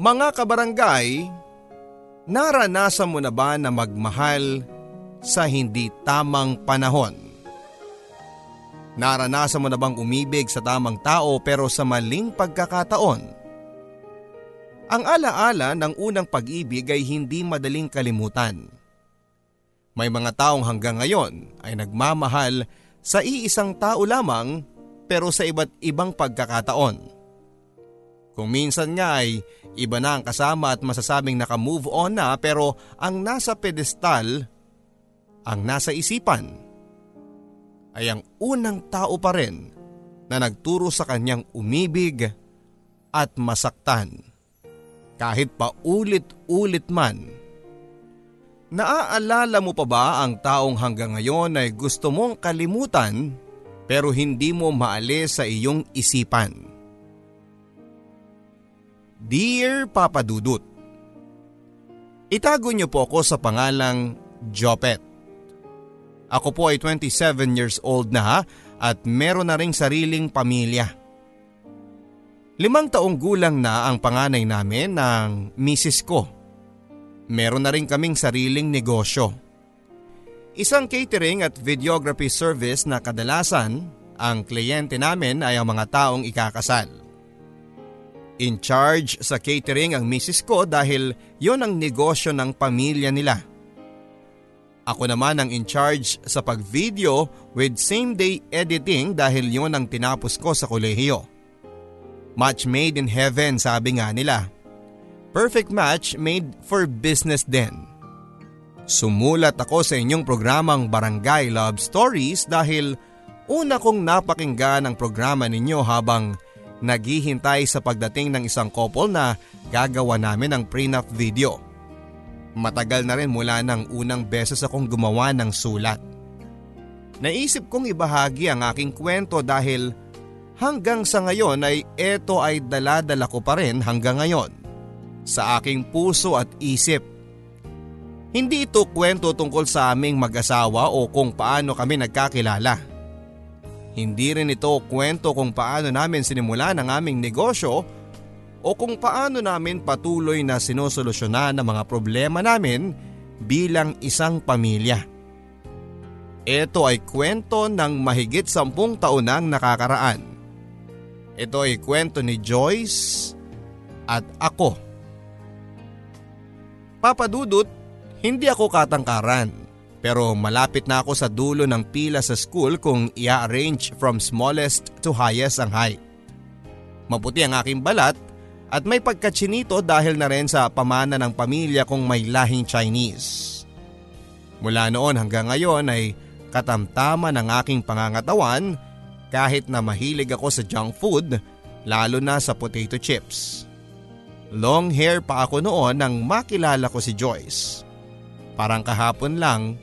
Mga kabarangay, naranasan mo na ba na magmahal sa hindi tamang panahon? Naranasan mo na bang umibig sa tamang tao pero sa maling pagkakataon? Ang alaala ng unang pag-ibig ay hindi madaling kalimutan. May mga taong hanggang ngayon ay nagmamahal sa iisang tao lamang pero sa iba't ibang pagkakataon. Kung minsan nga ay iba na ang kasama at masasabing naka-move on na pero ang nasa pedestal, ang nasa isipan, ay ang unang tao pa rin na nagturo sa kanyang umibig at masaktan. Kahit pa ulit-ulit man. Naaalala mo pa ba ang taong hanggang ngayon ay gusto mong kalimutan pero hindi mo maalis sa iyong isipan? Dear Papa Dudut, Itago niyo po ako sa pangalang Jopet. Ako po ay 27 years old na at meron na ring sariling pamilya. Limang taong gulang na ang panganay namin ng misis ko. Meron na rin kaming sariling negosyo. Isang catering at videography service na kadalasan ang kliyente namin ay ang mga taong ikakasal. In charge sa catering ang misis ko dahil yon ang negosyo ng pamilya nila. Ako naman ang in charge sa pag-video with same day editing dahil yon ang tinapos ko sa kolehiyo. Match made in heaven sabi nga nila. Perfect match made for business din. Sumulat ako sa inyong programang Barangay Love Stories dahil una kong napakinggan ang programa ninyo habang naghihintay sa pagdating ng isang couple na gagawa namin ng prenup video. Matagal na rin mula ng unang beses akong gumawa ng sulat. Naisip kong ibahagi ang aking kwento dahil hanggang sa ngayon ay eto ay daladala ko pa rin hanggang ngayon sa aking puso at isip. Hindi ito kwento tungkol sa aming mag-asawa o kung paano kami nagkakilala. Hindi rin ito kwento kung paano namin sinimulan ang aming negosyo o kung paano namin patuloy na sinusolusyonan ang mga problema namin bilang isang pamilya. Ito ay kwento ng mahigit sampung taon nang nakakaraan. Ito ay kwento ni Joyce at ako. Papadudot, hindi ako katangkaran. Pero malapit na ako sa dulo ng pila sa school kung i-arrange from smallest to highest ang height. Maputi ang aking balat at may pagkachinito dahil na rin sa pamana ng pamilya kong may lahing Chinese. Mula noon hanggang ngayon ay katamtaman ang aking pangangatawan kahit na mahilig ako sa junk food lalo na sa potato chips. Long hair pa ako noon nang makilala ko si Joyce. Parang kahapon lang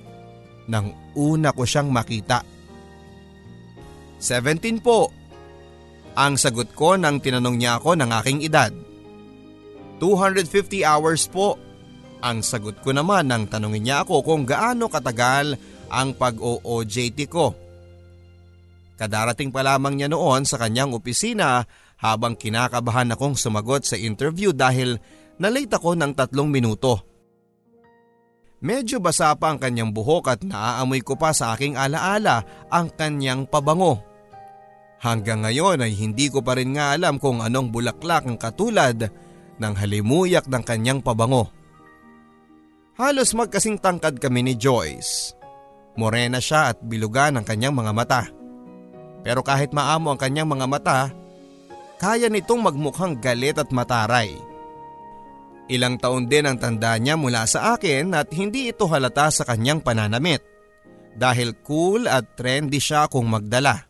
nang una ko siyang makita. 17 po. Ang sagot ko nang tinanong niya ako ng aking edad. 250 hours po. Ang sagot ko naman nang tanongin niya ako kung gaano katagal ang pag-OOJT ko. Kadarating pa lamang niya noon sa kanyang opisina habang kinakabahan akong sumagot sa interview dahil nalate ako ng tatlong minuto. Medyo basa pa ang kanyang buhok at naaamoy ko pa sa aking alaala ang kanyang pabango. Hanggang ngayon ay hindi ko pa rin nga alam kung anong bulaklak ang katulad ng halimuyak ng kanyang pabango. Halos magkasing tangkad kami ni Joyce. Morena siya at bilugan ang kanyang mga mata. Pero kahit maamo ang kanyang mga mata, kaya nitong magmukhang galit at mataray. Ilang taon din ang tanda niya mula sa akin at hindi ito halata sa kanyang pananamit dahil cool at trendy siya kung magdala.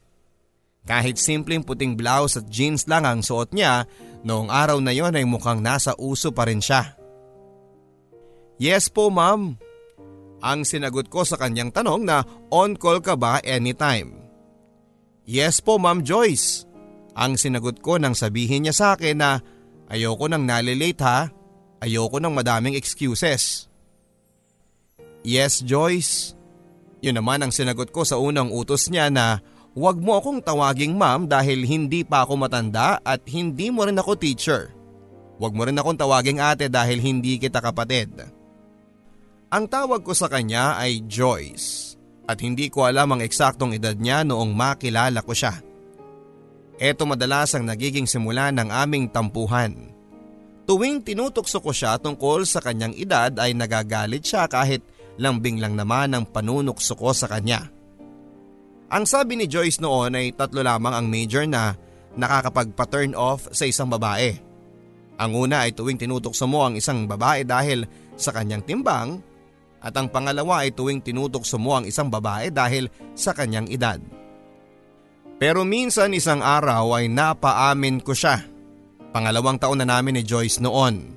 Kahit simpleng puting blouse at jeans lang ang suot niya, noong araw na yon ay mukhang nasa uso pa rin siya. Yes po ma'am. Ang sinagot ko sa kanyang tanong na on call ka ba anytime? Yes po ma'am Joyce. Ang sinagot ko nang sabihin niya sa akin na ayoko nang nalilate ha Ayoko ng madaming excuses. Yes, Joyce. Yun naman ang sinagot ko sa unang utos niya na huwag mo akong tawaging ma'am dahil hindi pa ako matanda at hindi mo rin ako teacher. Huwag mo rin akong tawaging ate dahil hindi kita kapatid. Ang tawag ko sa kanya ay Joyce at hindi ko alam ang eksaktong edad niya noong makilala ko siya. Ito madalas ang nagiging simula ng aming tampuhan. Tuwing tinutokso ko siya tungkol sa kanyang edad ay nagagalit siya kahit lambing lang naman ang panunukso ko sa kanya. Ang sabi ni Joyce noon ay tatlo lamang ang major na nakakapagpa-turn off sa isang babae. Ang una ay tuwing tinutokso mo ang isang babae dahil sa kanyang timbang at ang pangalawa ay tuwing tinutokso mo ang isang babae dahil sa kanyang edad. Pero minsan isang araw ay napaamin ko siya Pangalawang taon na namin ni Joyce noon.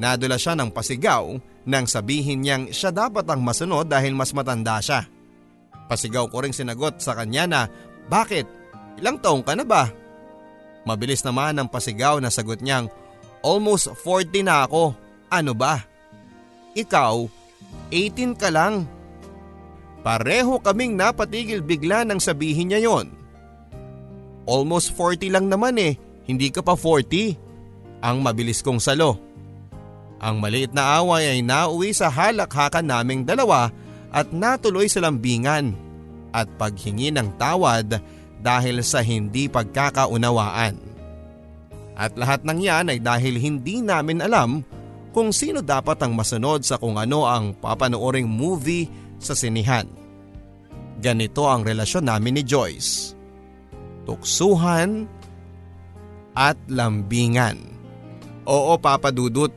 Nadula siya ng pasigaw nang sabihin niyang siya dapat ang masunod dahil mas matanda siya. Pasigaw ko ring sinagot sa kanya na bakit? Ilang taong ka na ba? Mabilis naman ang pasigaw na sagot niyang almost 40 na ako. Ano ba? Ikaw, 18 ka lang. Pareho kaming napatigil bigla nang sabihin niya yon. Almost 40 lang naman eh hindi ka pa 40. Ang mabilis kong salo. Ang maliit na away ay nauwi sa halakhakan naming dalawa at natuloy sa lambingan at paghingi ng tawad dahil sa hindi pagkakaunawaan. At lahat ng yan ay dahil hindi namin alam kung sino dapat ang masunod sa kung ano ang papanooring movie sa sinihan. Ganito ang relasyon namin ni Joyce. Tuksuhan, at lambingan. Oo Papa Dudut,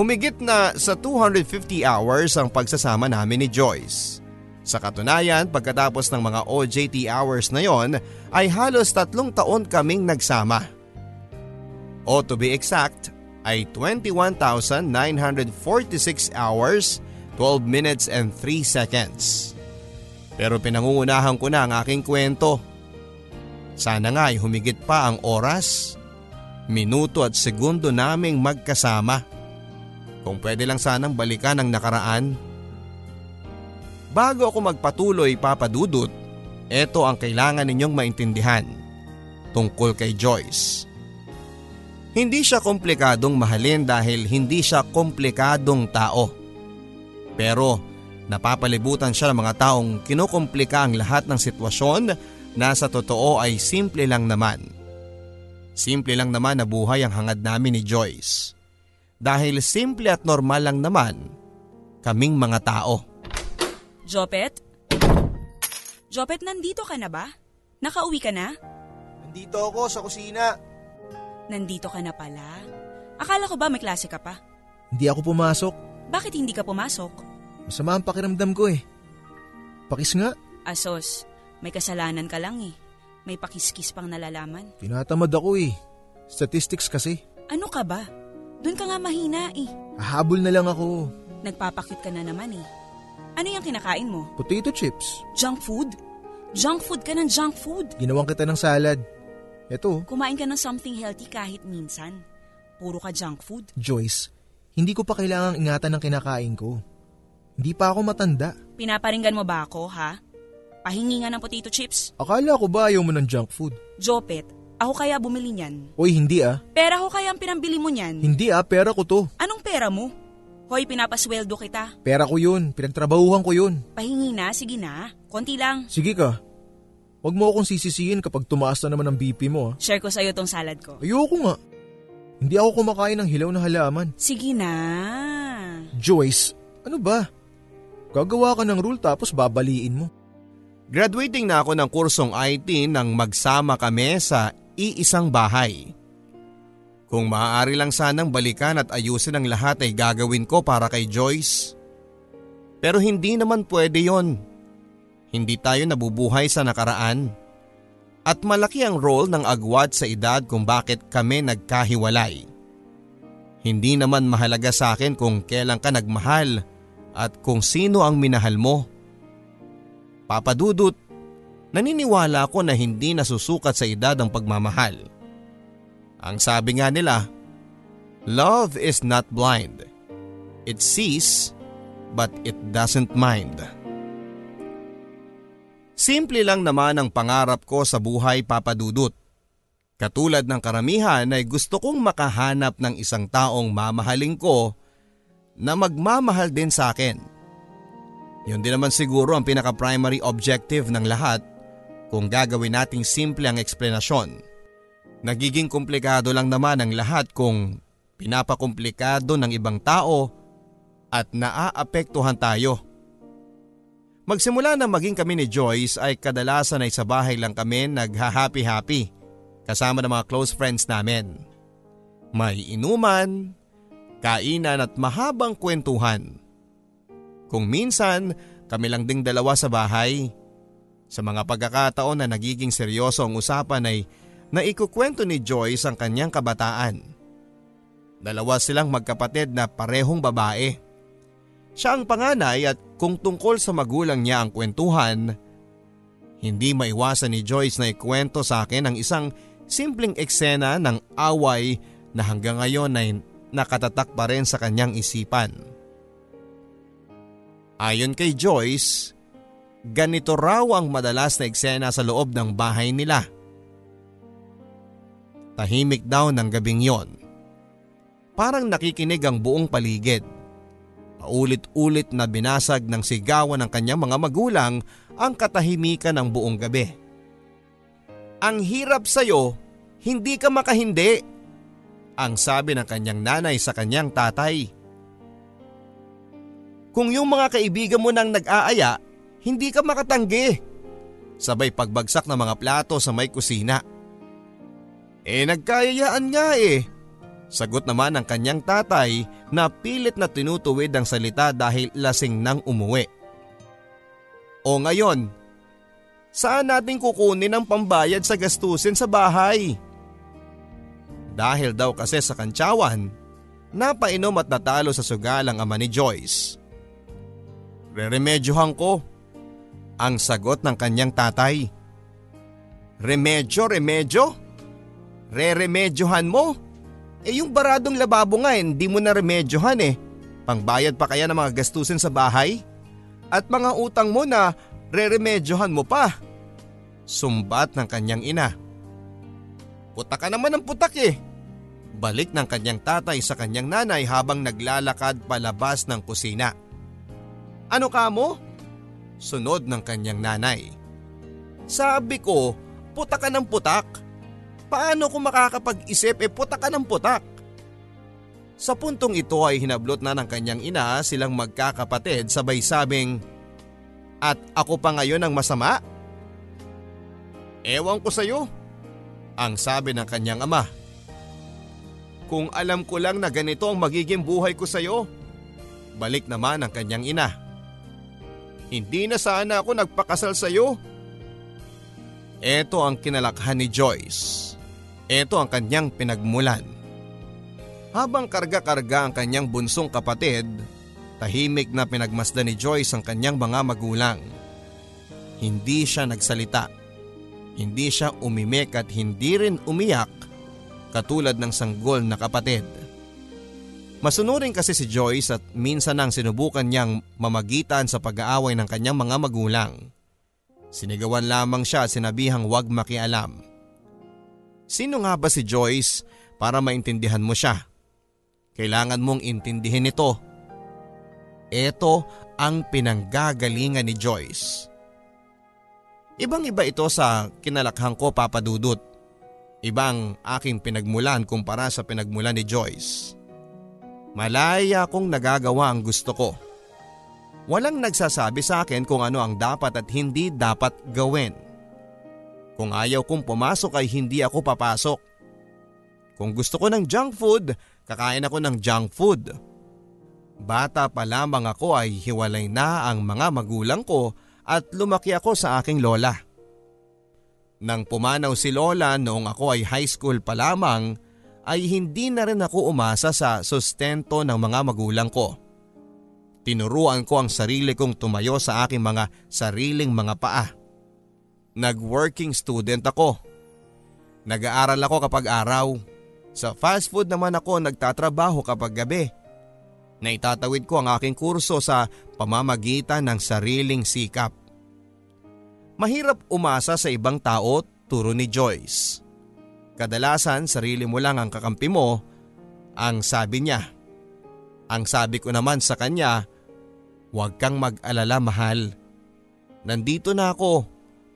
humigit na sa 250 hours ang pagsasama namin ni Joyce. Sa katunayan, pagkatapos ng mga OJT hours na yon ay halos tatlong taon kaming nagsama. O to be exact, ay 21,946 hours, 12 minutes and 3 seconds. Pero pinangungunahan ko na ang aking kwento sana nga ay humigit pa ang oras, minuto at segundo naming magkasama. Kung pwede lang sanang balikan ang nakaraan. Bago ako magpatuloy papadudot, ito ang kailangan ninyong maintindihan tungkol kay Joyce. Hindi siya komplikadong mahalin dahil hindi siya komplikadong tao. Pero napapalibutan siya ng mga taong kinukomplika ang lahat ng sitwasyon na sa totoo ay simple lang naman. Simple lang naman na buhay ang hangad namin ni Joyce. Dahil simple at normal lang naman kaming mga tao. Jopet? Jopet, nandito ka na ba? Nakauwi ka na? Nandito ako sa kusina. Nandito ka na pala. Akala ko ba may klase ka pa? Hindi ako pumasok. Bakit hindi ka pumasok? Masama ang pakiramdam ko eh. Pakis nga. Asos, may kasalanan ka lang eh. May pakiskis pang nalalaman. Tinatamad ako eh. Statistics kasi. Ano ka ba? Doon ka nga mahina eh. Hahabol na lang ako. Nagpapakit ka na naman eh. Ano yung kinakain mo? Potato chips. Junk food? Junk food ka ng junk food. Ginawang kita ng salad. Ito. Kumain ka ng something healthy kahit minsan. Puro ka junk food. Joyce, hindi ko pa kailangang ingatan ng kinakain ko. Hindi pa ako matanda. Pinaparinggan mo ba ako, ha? Pahingi nga ng potato chips. Akala ko ba ayaw mo ng junk food? Jopet, ako kaya bumili niyan. Oy, hindi ah. Pera ko kaya ang pinambili mo niyan. Hindi ah, pera ko to. Anong pera mo? Hoy, pinapasweldo kita. Pera ko yun, pinagtrabahuhan ko yun. Pahingi na, sige na. Konti lang. Sige ka. Huwag mo akong sisisihin kapag tumaas na naman ang BP mo ah. Share ko sa'yo tong salad ko. Ayoko nga. Hindi ako kumakain ng hilaw na halaman. Sige na. Joyce, ano ba? Gagawa ka ng rule tapos babaliin mo. Graduating na ako ng kursong IT nang magsama kami sa iisang bahay. Kung maaari lang sanang balikan at ayusin ang lahat ay gagawin ko para kay Joyce. Pero hindi naman pwede yon. Hindi tayo nabubuhay sa nakaraan. At malaki ang role ng agwat sa edad kung bakit kami nagkahiwalay. Hindi naman mahalaga sa akin kung kailan ka nagmahal at kung sino ang minahal mo. Papadudot, naniniwala ako na hindi nasusukat sa edad ang pagmamahal. Ang sabi nga nila, Love is not blind. It sees, but it doesn't mind. Simple lang naman ang pangarap ko sa buhay papadudot. Katulad ng karamihan ay gusto kong makahanap ng isang taong mamahaling ko na magmamahal din sa akin. Yun din naman siguro ang pinaka-primary objective ng lahat kung gagawin nating simple ang eksplenasyon. Nagiging komplikado lang naman ang lahat kung pinapakomplikado ng ibang tao at naaapektuhan tayo. Magsimula na maging kami ni Joyce ay kadalasan ay sa bahay lang kami nagha-happy-happy kasama ng mga close friends namin. May inuman, kainan at mahabang kwentuhan. Kung minsan, kami lang ding dalawa sa bahay. Sa mga pagkakataon na nagiging seryoso ang usapan ay naikukwento ni Joyce ang kanyang kabataan. Dalawa silang magkapatid na parehong babae. Siya ang panganay at kung tungkol sa magulang niya ang kwentuhan, hindi maiwasan ni Joyce na ikwento sa akin ang isang simpleng eksena ng away na hanggang ngayon ay nakatatak pa rin sa kanyang isipan. Ayon kay Joyce, ganito raw ang madalas na eksena sa loob ng bahay nila. Tahimik daw ng gabing yon. Parang nakikinig ang buong paligid. Paulit-ulit na binasag ng sigawan ng kanyang mga magulang ang katahimikan ng buong gabi. Ang hirap sa'yo, hindi ka makahindi ang sabi ng kanyang nanay sa kanyang tatay. Kung yung mga kaibigan mo nang nag-aaya, hindi ka makatanggi. Sabay pagbagsak ng mga plato sa may kusina. Eh nagkayayaan nga eh. Sagot naman ng kanyang tatay na pilit na tinutuwid ang salita dahil lasing nang umuwi. O ngayon, saan natin kukunin ang pambayad sa gastusin sa bahay? Dahil daw kasi sa kantsawan, napainom at natalo sa sugal ang ama ni Joyce. Reremedyohan ko, ang sagot ng kanyang tatay. Remedyo, remedyo? Reremedyohan mo? Eh yung baradong lababo nga hindi mo na remedyohan eh. Pangbayad pa kaya ng mga gastusin sa bahay? At mga utang mo na reremedyohan mo pa. Sumbat ng kanyang ina. Putak ka naman ng putak eh. Balik ng kanyang tatay sa kanyang nanay habang naglalakad palabas ng kusina. Ano ka mo? Sunod ng kanyang nanay. Sabi ko, putak ka ng putak. Paano kung makakapag-isip e eh, putak ka ng putak? Sa puntong ito ay hinablot na ng kanyang ina silang magkakapatid sabay sabing, At ako pa ngayon ang masama? Ewan ko sa'yo ang sabi ng kanyang ama. Kung alam ko lang na ganito ang magiging buhay ko sa iyo. Balik naman ang kanyang ina. Hindi na sana ako nagpakasal sa iyo. Ito ang kinalakhan ni Joyce. Ito ang kanyang pinagmulan. Habang karga-karga ang kanyang bunsong kapatid, tahimik na pinagmasdan ni Joyce ang kanyang mga magulang. Hindi siya nagsalita. Hindi siya umimik at hindi rin umiyak katulad ng sanggol na kapatid. Masunurin kasi si Joyce at minsan nang sinubukan niyang mamagitan sa pag-aaway ng kanyang mga magulang. Sinigawan lamang siya at sinabihang huwag makialam. Sino nga ba si Joyce para maintindihan mo siya? Kailangan mong intindihin ito. Ito ang pinanggagalingan ni Joyce. Ibang iba ito sa kinalakhang ko papadudot. Ibang aking pinagmulan kumpara sa pinagmulan ni Joyce. Malaya akong nagagawa ang gusto ko. Walang nagsasabi sa akin kung ano ang dapat at hindi dapat gawin. Kung ayaw kong pumasok ay hindi ako papasok. Kung gusto ko ng junk food, kakain ako ng junk food. Bata pa lamang ako ay hiwalay na ang mga magulang ko at lumaki ako sa aking lola. Nang pumanaw si lola noong ako ay high school pa lamang ay hindi na rin ako umasa sa sustento ng mga magulang ko. Tinuruan ko ang sarili kong tumayo sa aking mga sariling mga paa. Nag-working student ako. Nag-aaral ako kapag araw. Sa fast food naman ako nagtatrabaho kapag gabi. Naitatawid ko ang aking kurso sa pamamagitan ng sariling sikap. Mahirap umasa sa ibang tao, turo ni Joyce. Kadalasan sarili mo lang ang kakampi mo, ang sabi niya. Ang sabi ko naman sa kanya, huwag kang mag-alala mahal. Nandito na ako,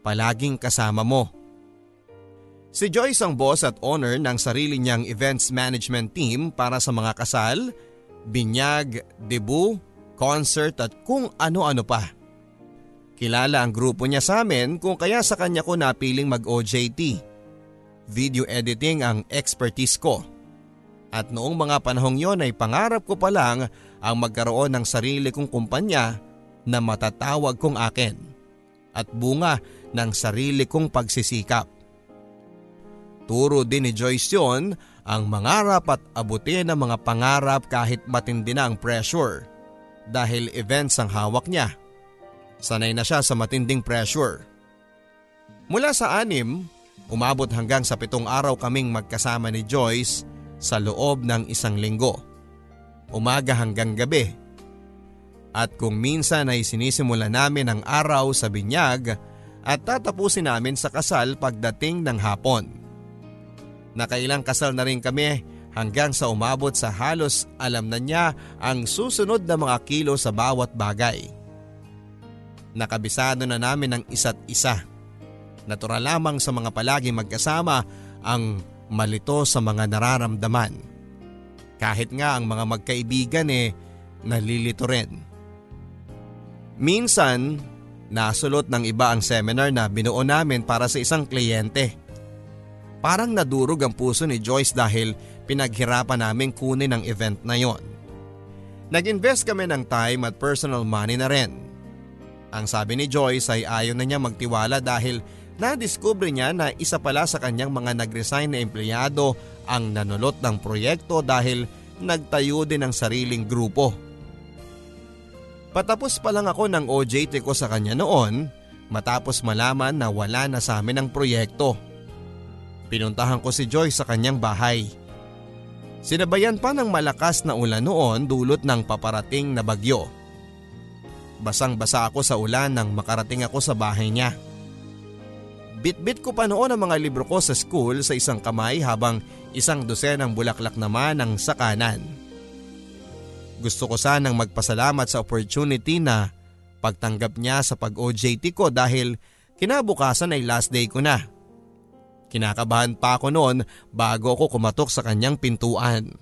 palaging kasama mo. Si Joyce ang boss at owner ng sarili niyang events management team para sa mga kasal, binyag, debut, concert at kung ano-ano pa. Kilala ang grupo niya sa amin kung kaya sa kanya ko napiling mag-OJT. Video editing ang expertise ko. At noong mga panahong yon ay pangarap ko pa lang ang magkaroon ng sarili kong kumpanya na matatawag kong akin. At bunga ng sarili kong pagsisikap. Turo din ni Joyce yon ang mangarap at abutin ang mga pangarap kahit matindi na ang pressure dahil events ang hawak niya. Sanay na siya sa matinding pressure. Mula sa anim, umabot hanggang sa pitong araw kaming magkasama ni Joyce sa loob ng isang linggo. Umaga hanggang gabi. At kung minsan ay sinisimula namin ang araw sa binyag at tatapusin namin sa kasal pagdating ng hapon. Nakailang kasal na rin kami hanggang sa umabot sa halos alam na niya ang susunod na mga kilo sa bawat bagay. Nakabisado na namin ang isa't isa. Natural lamang sa mga palagi magkasama ang malito sa mga nararamdaman. Kahit nga ang mga magkaibigan eh nalilito rin. Minsan, nasulot ng iba ang seminar na binuo namin para sa isang kliyente. Parang nadurog ang puso ni Joyce dahil pinaghirapan namin kunin ang event na yon. Nag-invest kami ng time at personal money na rin. Ang sabi ni Joyce ay ayaw na niya magtiwala dahil nadiskubre niya na isa pala sa kanyang mga nag-resign na empleyado ang nanulot ng proyekto dahil nagtayo din ng sariling grupo. Patapos pa lang ako ng OJT ko sa kanya noon matapos malaman na wala na sa amin ang proyekto. Pinuntahan ko si Joy sa kanyang bahay. Sinabayan pa ng malakas na ulan noon dulot ng paparating na bagyo. Basang-basa ako sa ulan nang makarating ako sa bahay niya. Bitbit ko pa noon ang mga libro ko sa school sa isang kamay habang isang dosenang bulaklak naman ang sa kanan. Gusto ko sanang magpasalamat sa opportunity na pagtanggap niya sa pag-OJT ko dahil kinabukasan ay last day ko na. Kinakabahan pa ako noon bago ako kumatok sa kanyang pintuan.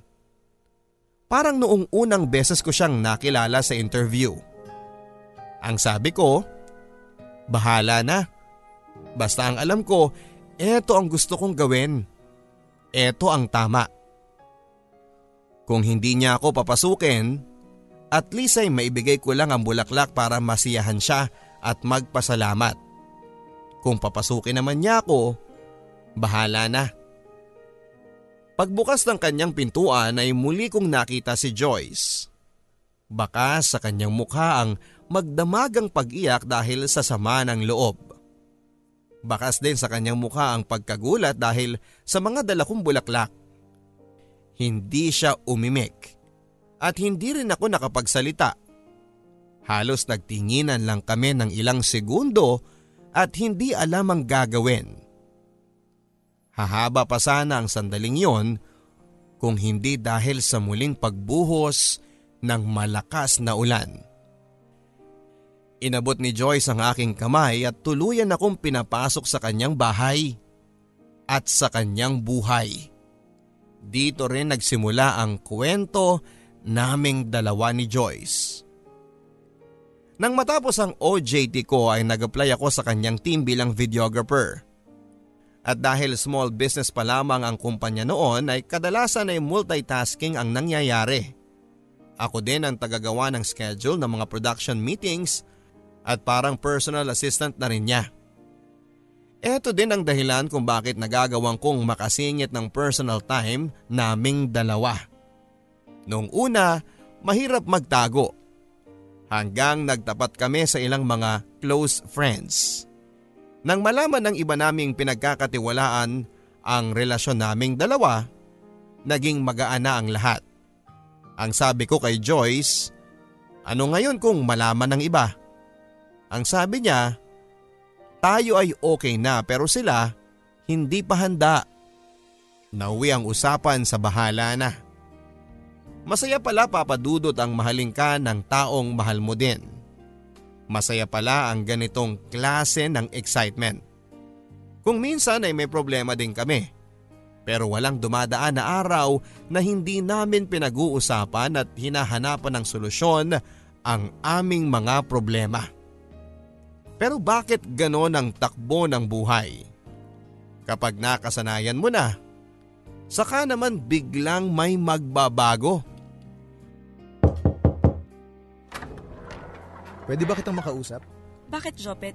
Parang noong unang beses ko siyang nakilala sa interview. Ang sabi ko, bahala na. Basta ang alam ko, eto ang gusto kong gawin. Eto ang tama. Kung hindi niya ako papasukin, at least ay maibigay ko lang ang bulaklak para masiyahan siya at magpasalamat. Kung papasukin naman niya ako, Bahala na. Pagbukas ng kanyang pintuan ay muli kong nakita si Joyce. Baka sa kanyang mukha ang magdamagang pag-iyak dahil sa sama ng loob. Bakas din sa kanyang mukha ang pagkagulat dahil sa mga dala bulaklak. Hindi siya umimik at hindi rin ako nakapagsalita. Halos nagtinginan lang kami ng ilang segundo at hindi alam ang gagawin. Hahaba pa sana ang sandaling yon kung hindi dahil sa muling pagbuhos ng malakas na ulan. Inabot ni Joyce ang aking kamay at tuluyan akong pinapasok sa kanyang bahay at sa kanyang buhay. Dito rin nagsimula ang kwento naming dalawa ni Joyce. Nang matapos ang OJT ko ay nag-apply ako sa kanyang team bilang videographer. At dahil small business pa lamang ang kumpanya noon ay kadalasan ay multitasking ang nangyayari. Ako din ang tagagawa ng schedule ng mga production meetings at parang personal assistant na rin niya. Ito din ang dahilan kung bakit nagagawang kong makasingit ng personal time naming dalawa. Noong una, mahirap magtago. Hanggang nagtapat kami sa ilang mga close friends. Nang malaman ng iba naming pinagkakatiwalaan ang relasyon naming dalawa, naging magaan na ang lahat. Ang sabi ko kay Joyce, ano ngayon kung malaman ng iba? Ang sabi niya, tayo ay okay na pero sila hindi pa handa. Nauwi ang usapan sa bahala na. Masaya pala papadudot ang mahaling ka ng taong mahal mo din. Masaya pala ang ganitong klase ng excitement. Kung minsan ay may problema din kami. Pero walang dumadaan na araw na hindi namin pinag-uusapan at hinahanapan ng solusyon ang aming mga problema. Pero bakit ganon ang takbo ng buhay? Kapag nakasanayan mo na, saka naman biglang may magbabago. Pwede ba kitang makausap? Bakit, Jopet?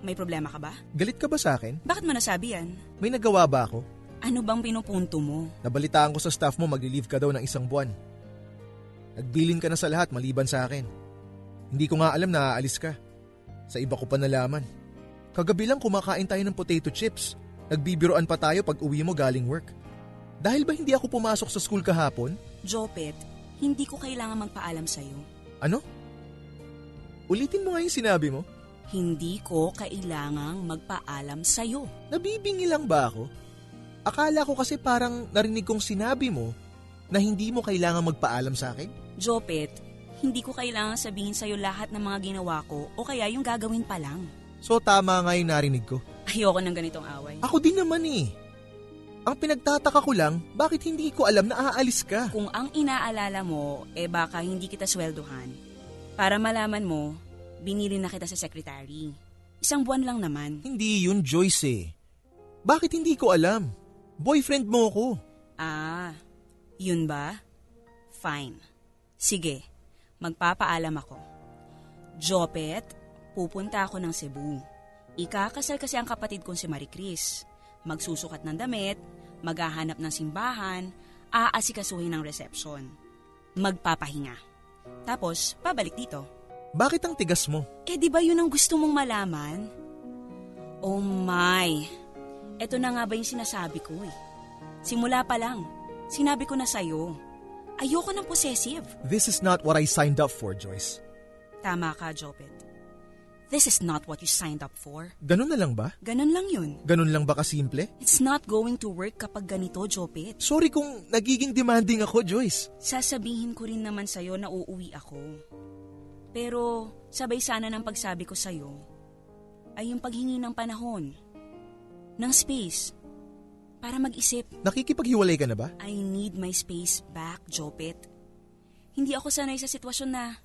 May problema ka ba? Galit ka ba sa akin? Bakit mo nasabi yan? May nagawa ba ako? Ano bang pinupunto mo? Nabalitaan ko sa staff mo magli-leave ka daw ng isang buwan. Nagbilin ka na sa lahat maliban sa akin. Hindi ko nga alam na aalis ka. Sa iba ko pa nalaman. Kagabi lang kumakain tayo ng potato chips. Nagbibiroan pa tayo pag uwi mo galing work. Dahil ba hindi ako pumasok sa school kahapon? Jopet, hindi ko kailangan magpaalam sa'yo. Ano? Ulitin mo nga yung sinabi mo. Hindi ko kailangang magpaalam sa'yo. Nabibingi lang ba ako? Akala ko kasi parang narinig kong sinabi mo na hindi mo kailangan magpaalam sa akin. Jopet, hindi ko kailangan sabihin sa'yo lahat ng mga ginawa ko o kaya yung gagawin pa lang. So tama nga yung narinig ko. Ayoko ng ganitong away. Ako din naman eh. Ang pinagtataka ko lang, bakit hindi ko alam na aalis ka? Kung ang inaalala mo, eh baka hindi kita sweldohan. Para malaman mo, binili na kita sa secretary. Isang buwan lang naman. Hindi yun, Joyce eh. Bakit hindi ko alam? Boyfriend mo ko. Ah, yun ba? Fine. Sige, magpapaalam ako. Jopet, pupunta ako ng Cebu. Ikakasal kasi ang kapatid kong si Marie Chris. Magsusukat ng damit, maghahanap ng simbahan, aasikasuhin ng reception. Magpapahinga. Tapos, pabalik dito. Bakit ang tigas mo? Eh di ba yun ang gusto mong malaman? Oh my, eto na nga ba yung sinasabi ko eh. Simula pa lang, sinabi ko na sa'yo. Ayoko ng possessive. This is not what I signed up for, Joyce. Tama ka, Jopet. This is not what you signed up for. Ganun na lang ba? Ganon lang yun. Ganun lang ba kasimple? It's not going to work kapag ganito, Jopet. Sorry kung nagiging demanding ako, Joyce. Sasabihin ko rin naman sa'yo na uuwi ako. Pero sabay sana ng pagsabi ko sa'yo ay yung paghingi ng panahon, ng space, para mag-isip. Nakikipaghiwalay ka na ba? I need my space back, Jopet. Hindi ako sanay sa sitwasyon na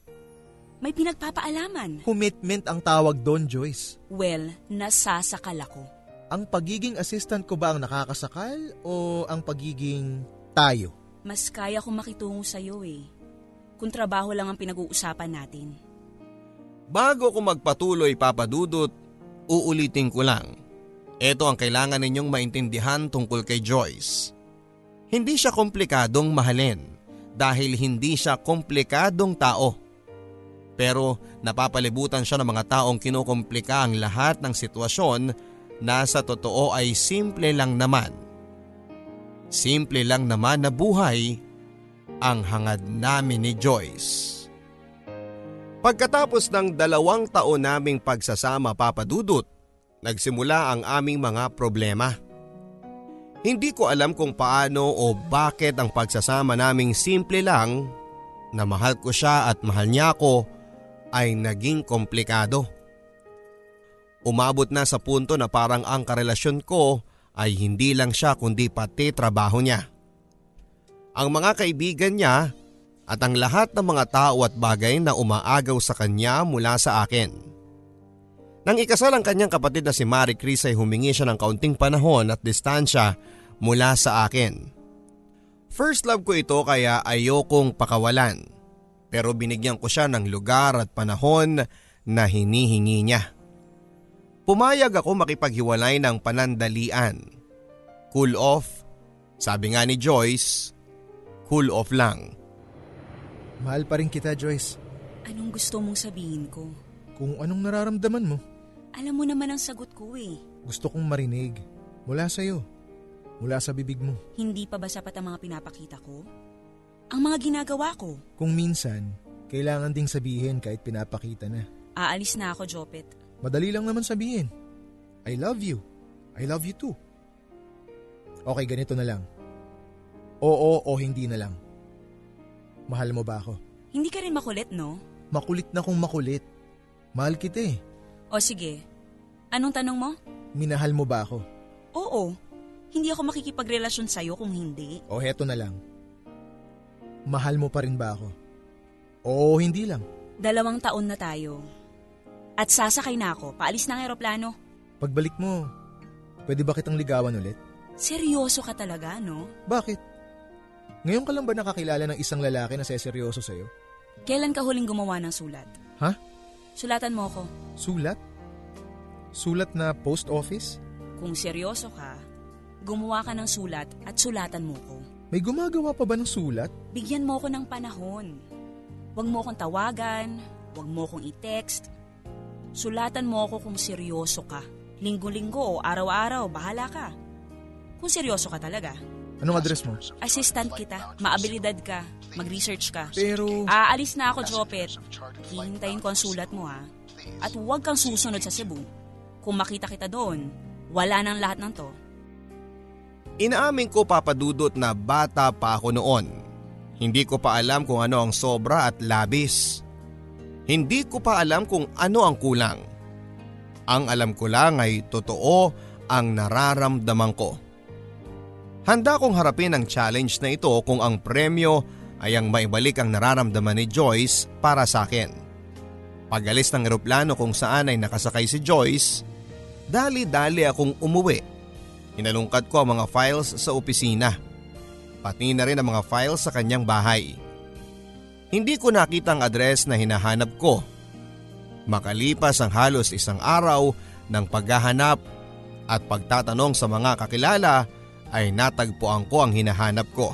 may pinagpapaalaman. Commitment ang tawag doon, Joyce. Well, nasasakal ako. Ang pagiging assistant ko ba ang nakakasakal o ang pagiging tayo? Mas kaya kong makitungo sa'yo eh. Kung trabaho lang ang pinag-uusapan natin. Bago ko magpatuloy papadudot, uulitin ko lang. Ito ang kailangan ninyong maintindihan tungkol kay Joyce. Hindi siya komplikadong mahalin dahil hindi siya komplikadong tao. Pero napapalibutan siya ng mga taong kinukomplika ang lahat ng sitwasyon na sa totoo ay simple lang naman. Simple lang naman na buhay ang hangad namin ni Joyce. Pagkatapos ng dalawang taon naming pagsasama papadudot, nagsimula ang aming mga problema. Hindi ko alam kung paano o bakit ang pagsasama naming simple lang na mahal ko siya at mahal niya ako ay naging komplikado. Umabot na sa punto na parang ang karelasyon ko ay hindi lang siya kundi pati trabaho niya. Ang mga kaibigan niya at ang lahat ng mga tao at bagay na umaagaw sa kanya mula sa akin. Nang ikasal ang kanyang kapatid na si Marie Chris ay humingi siya ng kaunting panahon at distansya mula sa akin. First love ko ito kaya ayokong pakawalan pero binigyan ko siya ng lugar at panahon na hinihingi niya. Pumayag ako makipaghiwalay ng panandalian. Cool off. Sabi nga ni Joyce, cool off lang. Mahal pa rin kita, Joyce. Anong gusto mong sabihin ko? Kung anong nararamdaman mo, Alam mo naman ang sagot ko eh. gusto kong marinig. Mula sa'yo. Mula sa bibig mo. Hindi pa ba sapat ang mga pinapakita ko? Ang mga ginagawa ko. Kung minsan, kailangan ding sabihin kahit pinapakita na. Aalis na ako, Jopet. Madali lang naman sabihin. I love you. I love you too. Okay, ganito na lang. Oo o hindi na lang. Mahal mo ba ako? Hindi ka rin makulit, no? Makulit na kung makulit. Mahal kita eh. O sige, anong tanong mo? Minahal mo ba ako? Oo, hindi ako makikipagrelasyon sa'yo kung hindi. O heto na lang. Mahal mo pa rin ba ako? Oo, hindi lang. Dalawang taon na tayo. At sasakay na ako, paalis ng eroplano. Pagbalik mo, pwede ba kitang ligawan ulit? Seryoso ka talaga, no? Bakit? Ngayon ka lang ba nakakilala ng isang lalaki na seseryoso sa'yo? Kailan ka huling gumawa ng sulat? Ha? Sulatan mo ako. Sulat? Sulat na post office? Kung seryoso ka, gumawa ka ng sulat at sulatan mo ko. May gumagawa pa ba ng sulat? Bigyan mo ko ng panahon. Huwag mo akong tawagan, huwag mo akong i-text. Sulatan mo ako kung seryoso ka. Linggo-linggo o araw-araw, bahala ka. Kung seryoso ka talaga. Anong address mo? Assistant kita, maabilidad ka, mag-research ka. Pero... Aalis na ako, Jopet. Hihintayin ko ang sulat mo ha. At huwag kang susunod sa Cebu. Kung makita kita doon, wala nang lahat ng to. Inaamin ko papadudot na bata pa ako noon. Hindi ko pa alam kung ano ang sobra at labis. Hindi ko pa alam kung ano ang kulang. Ang alam ko lang ay totoo ang nararamdaman ko. Handa kong harapin ang challenge na ito kung ang premyo ay ang maibalik ang nararamdaman ni Joyce para sa akin. Pagalis ng eroplano kung saan ay nakasakay si Joyce, dali-dali akong umuwi. Inalungkat ko ang mga files sa opisina. Pati na rin ang mga files sa kanyang bahay. Hindi ko nakita ang address na hinahanap ko. Makalipas ang halos isang araw ng paghahanap at pagtatanong sa mga kakilala ay natagpuan ko ang hinahanap ko.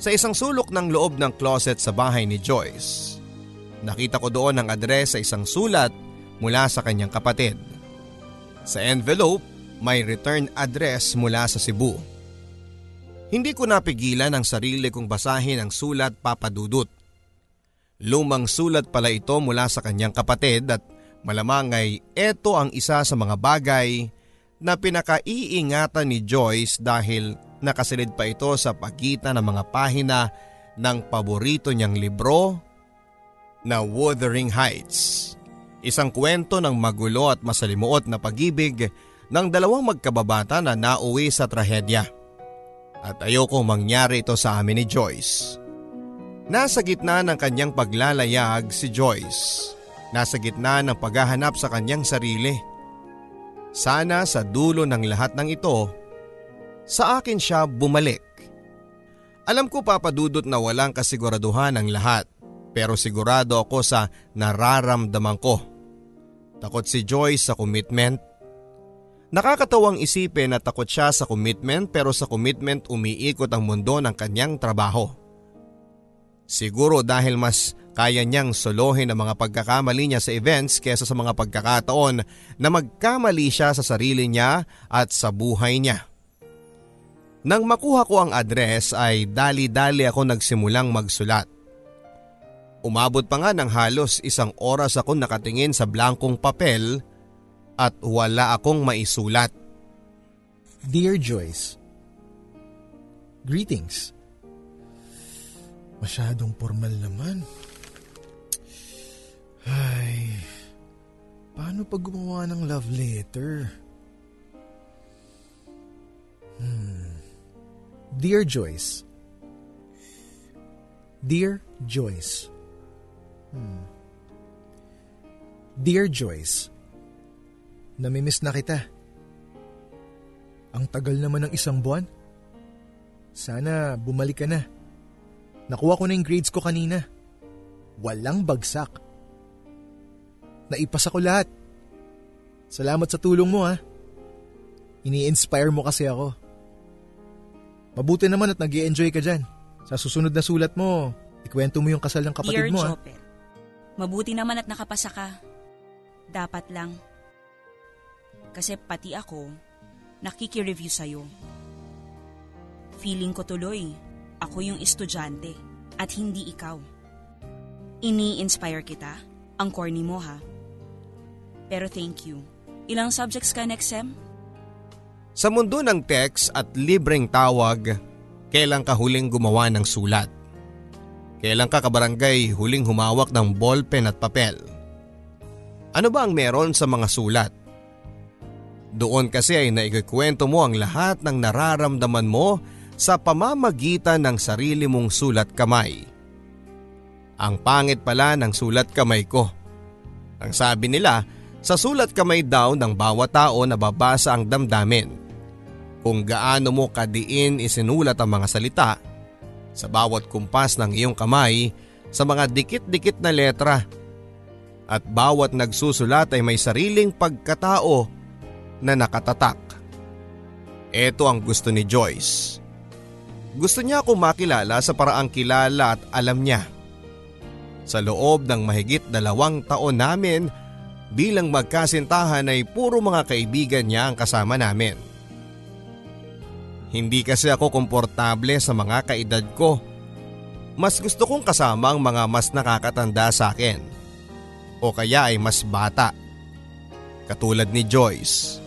Sa isang sulok ng loob ng closet sa bahay ni Joyce, nakita ko doon ang address sa isang sulat mula sa kanyang kapatid. Sa envelope, may return address mula sa Cebu. Hindi ko napigilan ang sarili kong basahin ang sulat papadudot. Lumang sulat pala ito mula sa kanyang kapatid at malamang ay ito ang isa sa mga bagay na pinakaiingatan ni Joyce dahil nakasilid pa ito sa pagitan ng mga pahina ng paborito niyang libro na Wuthering Heights. Isang kwento ng magulo at masalimuot na pag-ibig ng dalawang magkababata na nauwi sa trahedya. At ayoko mangyari ito sa amin ni Joyce. Nasa gitna ng kanyang paglalayag si Joyce. Nasa gitna ng paghahanap sa kanyang sarili. Sana sa dulo ng lahat ng ito, sa akin siya bumalik. Alam ko papadudot na walang kasiguraduhan ang lahat pero sigurado ako sa nararamdaman ko. Takot si Joyce sa commitment. Nakakatawang isipin na takot siya sa commitment pero sa commitment umiikot ang mundo ng kanyang trabaho. Siguro dahil mas kaya niyang solohin ang mga pagkakamali niya sa events kesa sa mga pagkakataon na magkamali siya sa sarili niya at sa buhay niya. Nang makuha ko ang address ay dali-dali ako nagsimulang magsulat. Umabot pa nga ng halos isang oras ako nakatingin sa blankong papel at wala akong maisulat. Dear Joyce, Greetings. Masyadong formal naman. Ay, paano pag gumawa ng love letter? Hmm. Dear Joyce. Dear Joyce. Hmm. Dear Joyce. Namimiss na kita. Ang tagal naman ng isang buwan. Sana bumalik ka na. Nakuha ko na yung grades ko kanina. Walang bagsak. Naipasa ko lahat. Salamat sa tulong mo ha. Ini-inspire mo kasi ako. Mabuti naman at nag enjoy ka dyan. Sa susunod na sulat mo, ikwento mo yung kasal ng kapatid Dear mo ha. Jopet, mabuti naman at nakapasa ka. Dapat lang. Kasi pati ako, nakikireview sa'yo. Feeling ko tuloy, ako yung estudyante at hindi ikaw. Ini-inspire kita? Ang corny mo ha? Pero thank you. Ilang subjects ka next sem? Sa mundo ng text at libreng tawag, kailan ka huling gumawa ng sulat? Kailan ka kabarangay huling humawak ng ballpen at papel? Ano ba ang meron sa mga sulat? Doon kasi ay naikikwento mo ang lahat ng nararamdaman mo sa pamamagitan ng sarili mong sulat kamay. Ang pangit pala ng sulat kamay ko. Ang sabi nila, sa sulat kamay daw ng bawat tao nababasa ang damdamin. Kung gaano mo kadiin isinulat ang mga salita, sa bawat kumpas ng iyong kamay sa mga dikit-dikit na letra. At bawat nagsusulat ay may sariling pagkatao na nakatatak. Ito ang gusto ni Joyce. Gusto niya akong makilala sa paraang kilala at alam niya. Sa loob ng mahigit dalawang taon namin bilang magkasintahan ay puro mga kaibigan niya ang kasama namin. Hindi kasi ako komportable sa mga kaedad ko. Mas gusto kong kasama ang mga mas nakakatanda sa akin. O kaya ay mas bata. Katulad ni Joyce.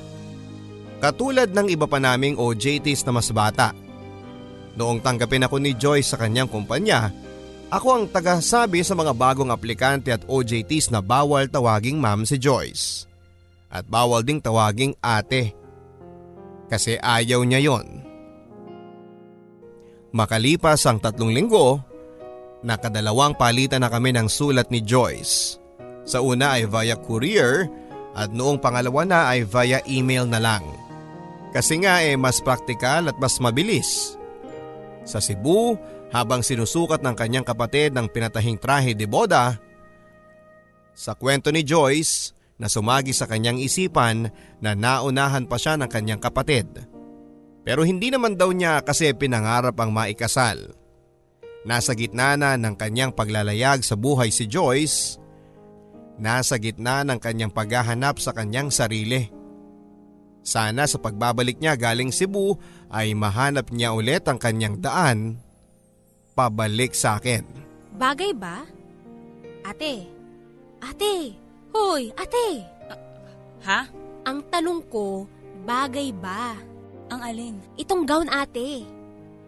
Katulad ng iba pa naming OJTs na mas bata. Noong tanggapin ako ni Joyce sa kanyang kumpanya, ako ang tagasabi sa mga bagong aplikante at OJTs na bawal tawaging ma'am si Joyce. At bawal ding tawaging ate. Kasi ayaw niya yon. Makalipas ang tatlong linggo, nakadalawang palitan na kami ng sulat ni Joyce. Sa una ay via courier at noong pangalawa na ay via email na lang. Kasi nga eh mas praktikal at mas mabilis. Sa Cebu, habang sinusukat ng kanyang kapatid ng pinatahing trahe de boda, sa kwento ni Joyce na sumagi sa kanyang isipan na naunahan pa siya ng kanyang kapatid. Pero hindi naman daw niya kasi pinangarap ang maikasal. Nasa gitna na ng kanyang paglalayag sa buhay si Joyce, nasa gitna ng kanyang paghahanap sa kanyang sarili. Sana sa pagbabalik niya galing Cebu ay mahanap niya ulit ang kanyang daan pabalik sa akin. Bagay ba? Ate, ate, hoy, ate. Ha? Ang tanong ko, bagay ba? Ang alin? Itong gown ate.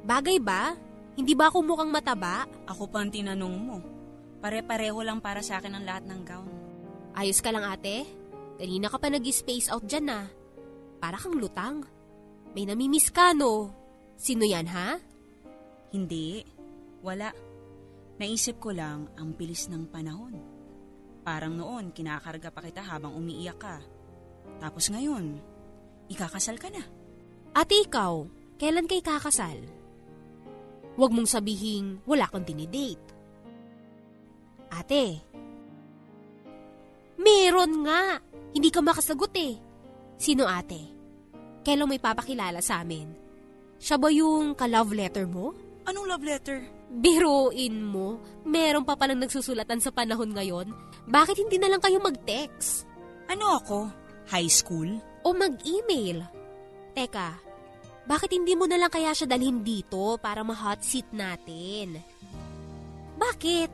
Bagay ba? Hindi ba ako mukhang mataba? Ako pa ang tinanong mo. Pare-pareho lang para sa akin ang lahat ng gown. Ayos ka lang ate? Kanina ka pa nag-space out dyan na. Para kang lutang. May namimiss ka no? Sino yan ha? Hindi. Wala. Naisip ko lang ang bilis ng panahon. Parang noon kinakarga pa kita habang umiiyak ka. Tapos ngayon, ikakasal ka na. Ate ikaw, kailan kay kakasal? Huwag mong sabihin wala kang dinidate. Ate. Meron nga. Hindi ka makasagot eh. Sino ate? Kailan may papakilala sa amin? Siya ba yung ka-love letter mo? Anong love letter? Biruin mo, meron pa palang nagsusulatan sa panahon ngayon. Bakit hindi na lang kayo mag-text? Ano ako? High school? O mag-email? Teka, bakit hindi mo na lang kaya siya dalhin dito para ma-hot seat natin? Bakit?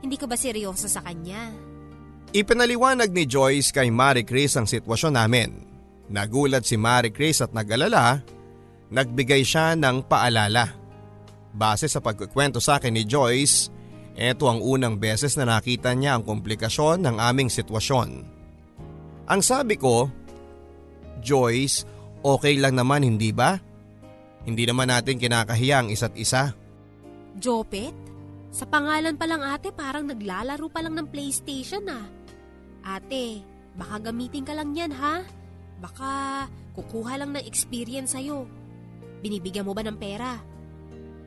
Hindi ka ba seryoso sa kanya? Ipinaliwanag ni Joyce kay Marie Chris ang sitwasyon namin. Nagulat si Marie Chris at nagalala, nagbigay siya ng paalala. Base sa pagkukwento sa akin ni Joyce, ito ang unang beses na nakita niya ang komplikasyon ng aming sitwasyon. Ang sabi ko, Joyce, okay lang naman hindi ba? Hindi naman natin kinakahiya ang isa't isa. Jopet? Sa pangalan pa lang ate parang naglalaro pa lang ng PlayStation ah. Ate, baka gamitin ka lang yan ha? Baka kukuha lang ng experience sa'yo. Binibigyan mo ba ng pera?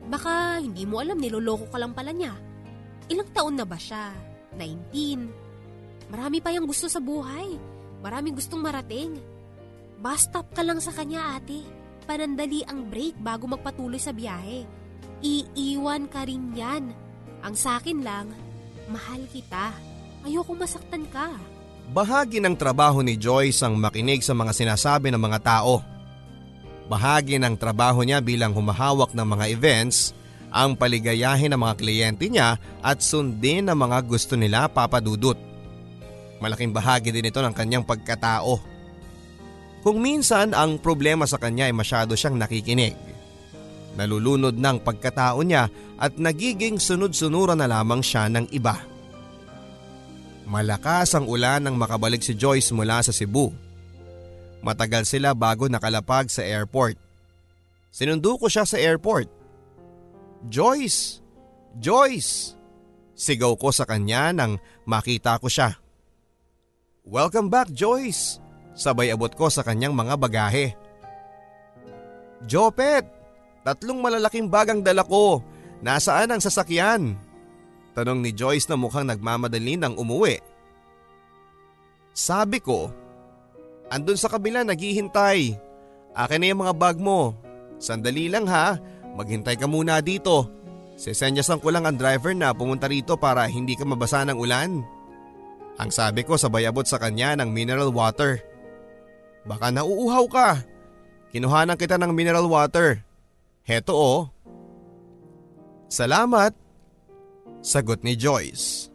Baka hindi mo alam niloloko ka lang pala niya. Ilang taon na ba siya? 19. Marami pa yung gusto sa buhay. Maraming gustong marating. Bastap ka lang sa kanya ate. Panandali ang break bago magpatuloy sa biyahe. Iiwan ka rin yan. Ang sakin lang, mahal kita. Ayoko masaktan ka. Bahagi ng trabaho ni Joyce ang makinig sa mga sinasabi ng mga tao. Bahagi ng trabaho niya bilang humahawak ng mga events ang paligayahin ng mga kliyente niya at sundin ang mga gusto nila papadudot. Malaking bahagi din ito ng kanyang pagkatao. Kung minsan ang problema sa kanya ay masyado siyang nakikinig. Nalulunod ng pagkatao niya at nagiging sunod-sunuran na lamang siya ng iba. Malakas ang ulan nang makabalik si Joyce mula sa Cebu. Matagal sila bago nakalapag sa airport. Sinundo ko siya sa airport. Joyce! Joyce! Sigaw ko sa kanya nang makita ko siya. Welcome back Joyce! Sabay abot ko sa kanyang mga bagahe. Jopet! Tatlong malalaking bagang dala ko. Nasaan ang sasakyan? Tanong ni Joyce na mukhang nagmamadali ng umuwi. Sabi ko, andun sa kabila naghihintay. Akin na yung mga bag mo. Sandali lang ha, maghintay ka muna dito. Sesenyasan ko lang ang driver na pumunta rito para hindi ka mabasa ng ulan. Ang sabi ko sabay abot sa kanya ng mineral water. Baka nauuhaw ka. Kinuhanan kita ng mineral water. Heto oh. Salamat. Sagot ni Joyce.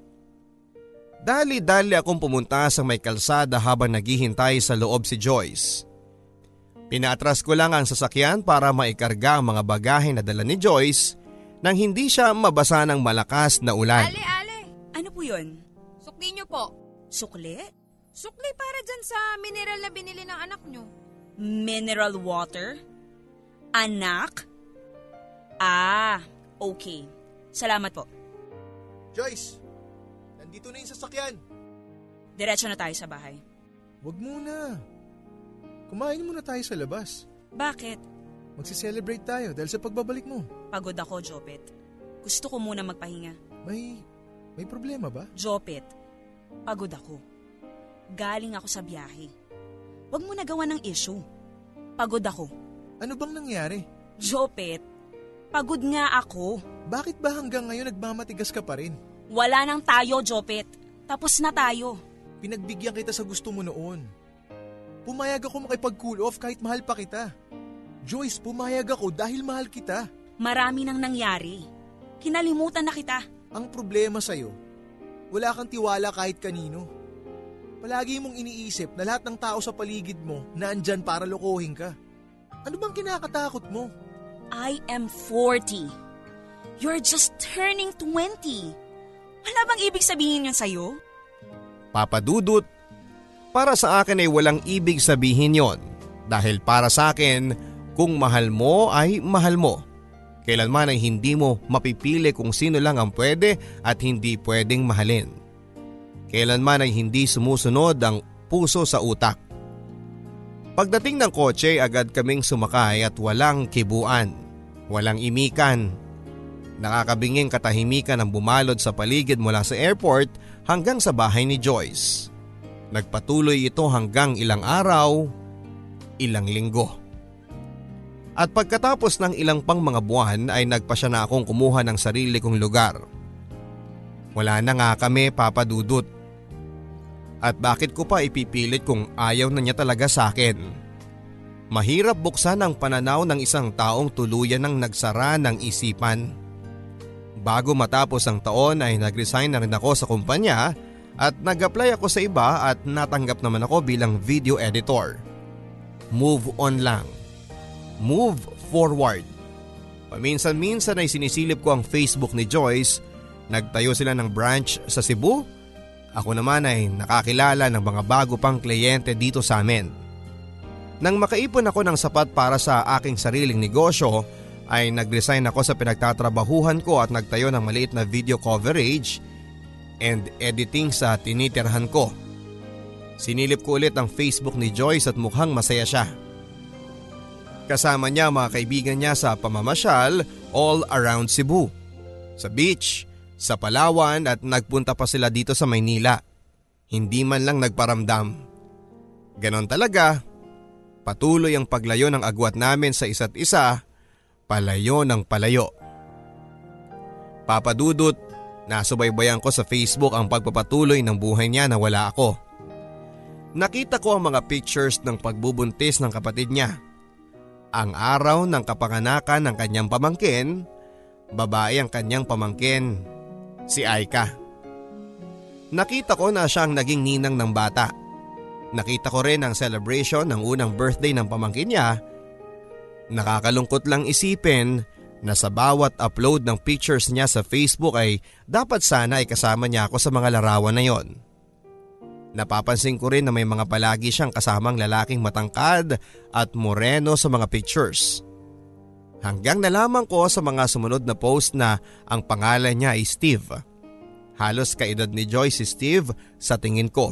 Dali-dali akong pumunta sa may kalsada habang naghihintay sa loob si Joyce. Pinatras ko lang ang sasakyan para maikarga ang mga bagahe na dala ni Joyce nang hindi siya mabasa ng malakas na ulan. Ale, ale. Ano po yun? Sukli niyo po. Sukli? Sukli para dyan sa mineral na binili ng anak niyo. Mineral water? Anak? Ah, okay. Salamat po. Joyce, nandito na yung sasakyan. Diretso na tayo sa bahay. Huwag muna. Kumain muna tayo sa labas. Bakit? Magsi-celebrate tayo dahil sa pagbabalik mo. Pagod ako, Jopet. Gusto ko muna magpahinga. May, may problema ba? Jopet, pagod ako. Galing ako sa biyahe. Huwag mo nagawa ng issue. Pagod ako. Ano bang nangyari? Jopet, pagod nga ako. Bakit ba hanggang ngayon nagmamatigas ka pa rin? Wala nang tayo, Jopet. Tapos na tayo. Pinagbigyan kita sa gusto mo noon. Pumayag ako makipag-cool off kahit mahal pa kita. Joyce, pumayag ako dahil mahal kita. Marami nang nangyari. Kinalimutan na kita. Ang problema sa'yo, wala kang tiwala kahit kanino. Palagi mong iniisip na lahat ng tao sa paligid mo naandyan para lokohin ka. Ano bang kinakatakot mo? I am 40. You're just turning 20. Wala bang ibig sabihin yun sa'yo? Papadudot, para sa akin ay walang ibig sabihin yon. Dahil para sa akin, kung mahal mo ay mahal mo. Kailanman ay hindi mo mapipili kung sino lang ang pwede at hindi pwedeng mahalin. Kailanman ay hindi sumusunod ang puso sa utak. Pagdating ng kotse agad kaming sumakay at walang kibuan, walang imikan. Nakakabinging katahimikan ang bumalod sa paligid mula sa airport hanggang sa bahay ni Joyce. Nagpatuloy ito hanggang ilang araw, ilang linggo. At pagkatapos ng ilang pang mga buwan ay nagpa siya na akong kumuha ng sarili kong lugar. Wala na nga kami papadudot. At bakit ko pa ipipilit kung ayaw na niya talaga sa akin? Mahirap buksan ang pananaw ng isang taong tuluyan ng nagsara ng isipan. Bago matapos ang taon ay nag-resign na rin ako sa kumpanya at nag-apply ako sa iba at natanggap naman ako bilang video editor. Move on lang. Move forward. Paminsan-minsan ay sinisilip ko ang Facebook ni Joyce. Nagtayo sila ng branch sa Cebu. Ako naman ay nakakilala ng mga bago pang kliyente dito sa amin. Nang makaipon ako ng sapat para sa aking sariling negosyo, ay nag-resign ako sa pinagtatrabahuhan ko at nagtayo ng maliit na video coverage and editing sa tinitirhan ko. Sinilip ko ulit ang Facebook ni Joyce at mukhang masaya siya. Kasama niya mga kaibigan niya sa pamamasyal all around Cebu. Sa beach, sa Palawan at nagpunta pa sila dito sa Maynila. Hindi man lang nagparamdam. Ganon talaga. Patuloy ang paglayo ng agwat namin sa isa't isa, palayo ng palayo. Papadudot, nasubaybayan ko sa Facebook ang pagpapatuloy ng buhay niya na wala ako. Nakita ko ang mga pictures ng pagbubuntis ng kapatid niya. Ang araw ng kapanganakan ng kanyang pamangkin, babae ang kanyang pamangkin, si Aika. Nakita ko na siya ang naging ninang ng bata. Nakita ko rin ang celebration ng unang birthday ng pamangkin niya. Nakakalungkot lang isipin na sa bawat upload ng pictures niya sa Facebook ay dapat sana ay kasama niya ako sa mga larawan na yon. Napapansin ko rin na may mga palagi siyang kasamang lalaking matangkad at moreno sa mga pictures. Hanggang nalaman ko sa mga sumunod na post na ang pangalan niya ay Steve. Halos kaedad ni Joyce si Steve sa tingin ko.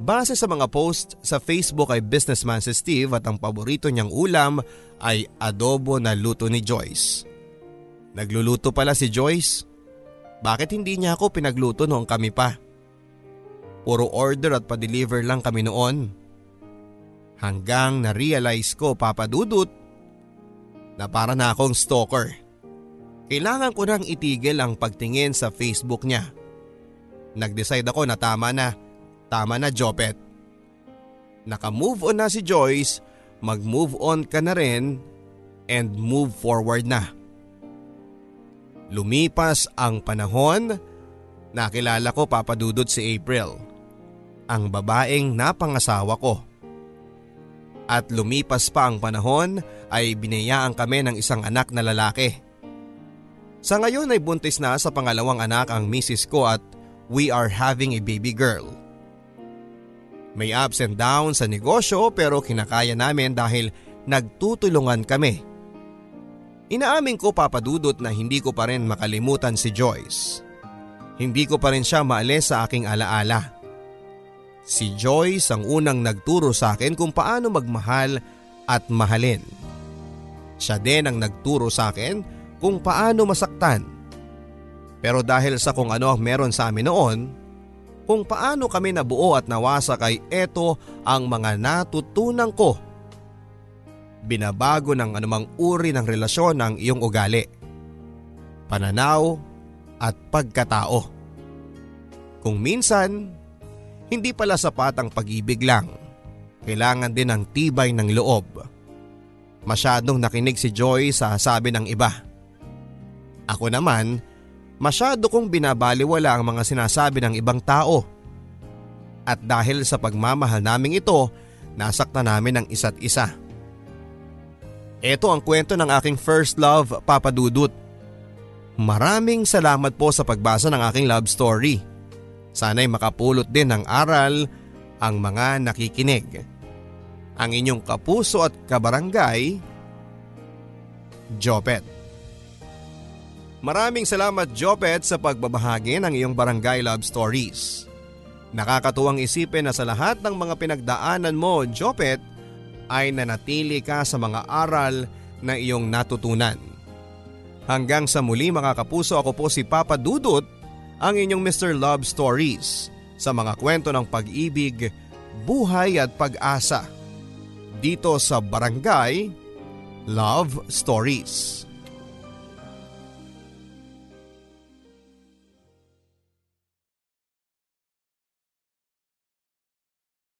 Base sa mga post sa Facebook ay businessman si Steve at ang paborito niyang ulam ay adobo na luto ni Joyce. Nagluluto pala si Joyce? Bakit hindi niya ako pinagluto noong kami pa? Puro order at pa-deliver lang kami noon. Hanggang na-realize ko papadudot na para na akong stalker. Kailangan ko nang itigil ang pagtingin sa Facebook niya. Nag-decide ako na tama na Tama na Jopet. Naka-move on na si Joyce, mag-move on ka na rin and move forward na. Lumipas ang panahon, nakilala ko papadudot si April, ang babaeng napangasawa ko. At lumipas pa ang panahon ay binayaan kami ng isang anak na lalaki. Sa ngayon ay buntis na sa pangalawang anak ang misis ko at we are having a baby girl. May ups and downs sa negosyo pero kinakaya namin dahil nagtutulungan kami. Inaamin ko papadudot na hindi ko pa rin makalimutan si Joyce. Hindi ko pa rin siya maalis sa aking alaala. Si Joyce ang unang nagturo sa akin kung paano magmahal at mahalin. Siya din ang nagturo sa akin kung paano masaktan. Pero dahil sa kung ano ang meron sa amin noon, kung paano kami nabuo at nawasak ay eto ang mga natutunan ko. Binabago ng anumang uri ng relasyon ng iyong ugali, pananaw at pagkatao. Kung minsan, hindi pala sapat ang pag-ibig lang. Kailangan din ng tibay ng loob. Masyadong nakinig si Joy sa sabi ng iba. Ako naman, Masyado kong binabaliwala ang mga sinasabi ng ibang tao. At dahil sa pagmamahal naming ito, nasakta namin ang isa't isa. Ito ang kwento ng aking first love, Papa Dudut. Maraming salamat po sa pagbasa ng aking love story. Sana'y makapulot din ng aral ang mga nakikinig. Ang inyong kapuso at kabarangay, Jopet. Maraming salamat Jopet sa pagbabahagi ng iyong barangay love stories. Nakakatuwang isipin na sa lahat ng mga pinagdaanan mo Jopet ay nanatili ka sa mga aral na iyong natutunan. Hanggang sa muli mga kapuso ako po si Papa Dudut, ang inyong Mr. Love Stories sa mga kwento ng pag-ibig, buhay at pag-asa. Dito sa Barangay Love Stories.